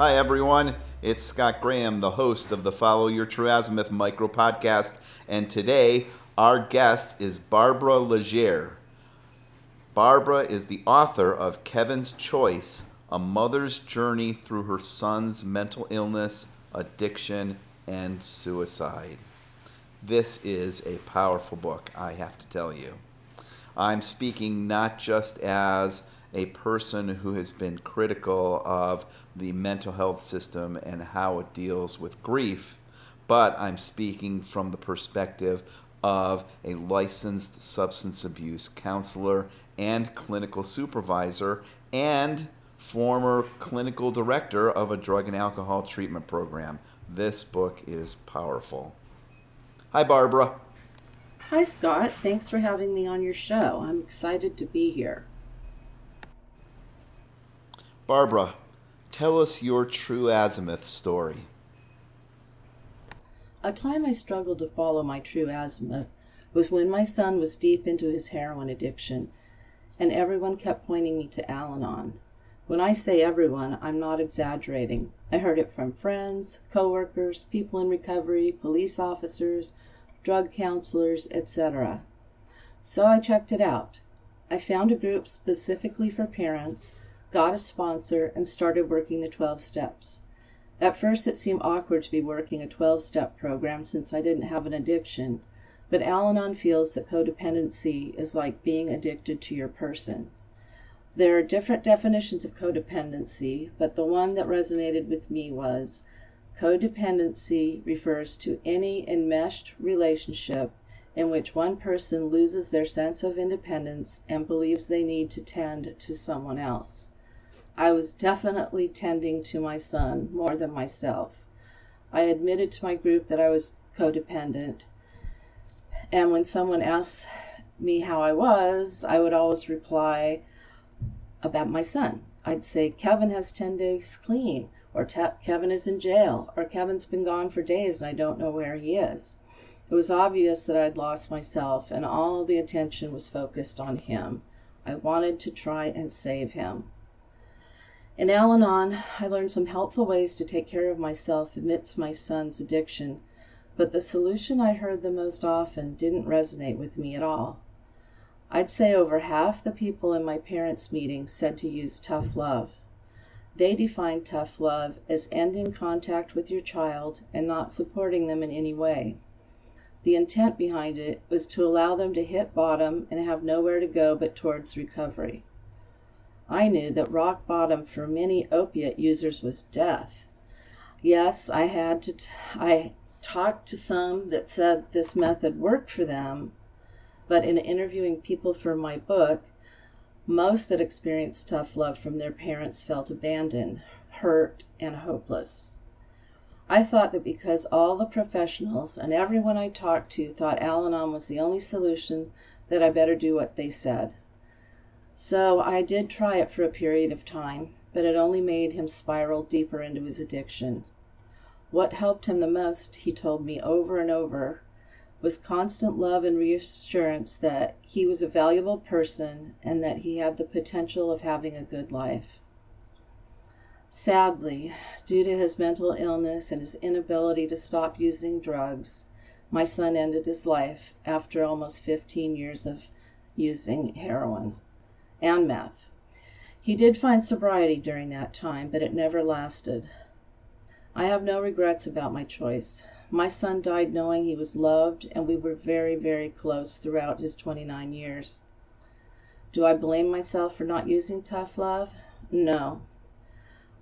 Hi, everyone. It's Scott Graham, the host of the Follow Your True Azimuth micro podcast. And today, our guest is Barbara Legere. Barbara is the author of Keven's Choice A Mother's Journey Through Her Son's Mental Illness, Addiction, and Suicide. This is a powerful book, I have to tell you. I'm speaking not just as a person who has been critical of the mental health system and how it deals with grief, but I'm speaking from the perspective of a licensed substance abuse counselor and clinical supervisor and former clinical director of a drug and alcohol treatment program. This book is powerful. Hi, Barbara. Hi, Scott. Thanks for having me on your show. I'm excited to be here. Barbara, tell us your true azimuth story. A time I struggled to follow my true azimuth was when my son was deep into his heroin addiction, and everyone kept pointing me to Al Anon. When I say everyone, I'm not exaggerating. I heard it from friends, coworkers, people in recovery, police officers, drug counselors, etc. So I checked it out. I found a group specifically for parents got a sponsor, and started working the 12 steps. At first, it seemed awkward to be working a 12 step program since I didn't have an addiction, but Al Anon feels that codependency is like being addicted to your person. There are different definitions of codependency, but the one that resonated with me was codependency refers to any enmeshed relationship in which one person loses their sense of independence and believes they need to tend to someone else. I was definitely tending to my son more than myself. I admitted to my group that I was codependent. And when someone asked me how I was, I would always reply about my son. I'd say, Keven has 10 days clean, or Keven is in jail, or Keven's been gone for days and I don't know where he is. It was obvious that I'd lost myself, and all the attention was focused on him. I wanted to try and save him. In Al Anon, I learned some helpful ways to take care of myself amidst my son's addiction, but the solution I heard the most often didn't resonate with me at all. I'd say over half the people in my parents' meeting said to use tough love. They defined tough love as ending contact with your child and not supporting them in any way. The intent behind it was to allow them to hit bottom and have nowhere to go but towards recovery. I knew that rock bottom for many opiate users was death. Yes, I had to, t- I talked to some that said this method worked for them, but in interviewing people for my book, most that experienced tough love from their parents felt abandoned, hurt, and hopeless. I thought that because all the professionals and everyone I talked to thought Al Anon was the only solution, that I better do what they said. So I did try it for a period of time, but it only made him spiral deeper into his addiction. What helped him the most, he told me over and over, was constant love and reassurance that he was a valuable person and that he had the potential of having a good life. Sadly, due to his mental illness and his inability to stop using drugs, my son ended his life after almost 15 years of using heroin and meth. He did find sobriety during that time, but it never lasted. I have no regrets about my choice. My son died knowing he was loved, and we were very, very close throughout his 29 years. Do I blame myself for not using tough love? No.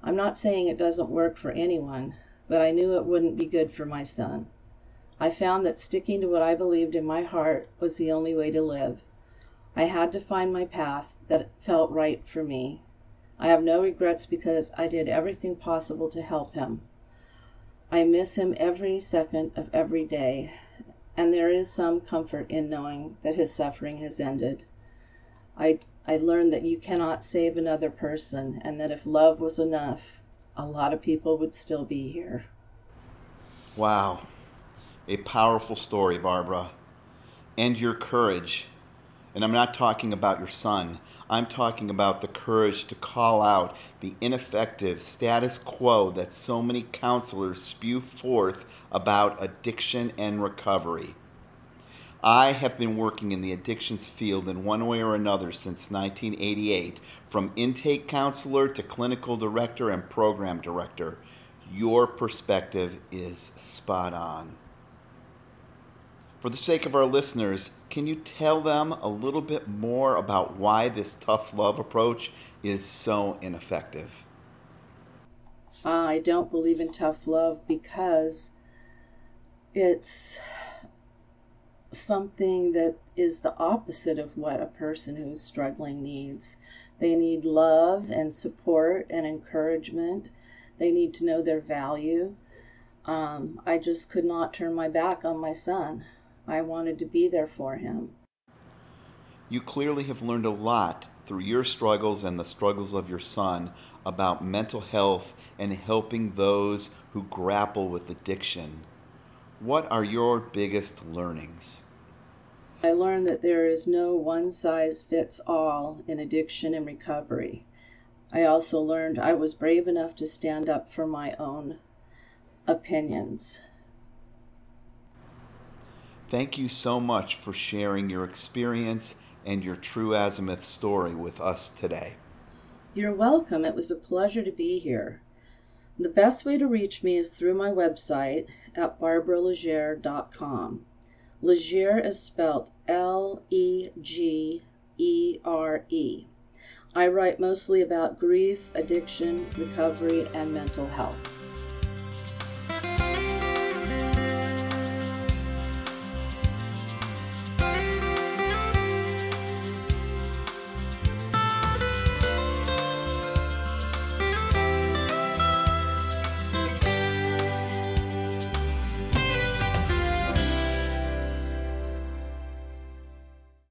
I'm not saying it doesn't work for anyone, but I knew it wouldn't be good for my son. I found that sticking to what I believed in my heart was the only way to live. I had to find my path that felt right for me. I have no regrets because I did everything possible to help him. I miss him every second of every day, and there is some comfort in knowing that his suffering has ended. I, I learned that you cannot save another person, and that if love was enough, a lot of people would still be here. Wow. A powerful story, Barbara. And your courage And I'm not talking about your son. I'm talking about the courage to call out the ineffective status quo that so many counselors spew forth about addiction and recovery. I have been working in the addictions field in one way or another since 1988, from intake counselor to clinical director and program director. Your perspective is spot on. For the sake of our listeners, can you tell them a little bit more about why this tough love approach is so ineffective? I don't believe in tough love because it's something that is the opposite of what a person who's struggling needs. They need love and support and encouragement. They need to know their value. Um, I just could not turn my back on my son. I wanted to be there for him. You clearly have learned a lot through your struggles and the struggles of your son about mental health and helping those who grapple with addiction. What are your biggest learnings? I learned that there is no one size fits all in addiction and recovery. I also learned I was brave enough to stand up for my own opinions. Thank you so much for sharing your experience and your true azimuth story with us today. You're welcome. It was a pleasure to be here. The best way to reach me is through my website at barbaralegere.com. Legere is spelled L E G E R E. I write mostly about grief, addiction, recovery, and mental health.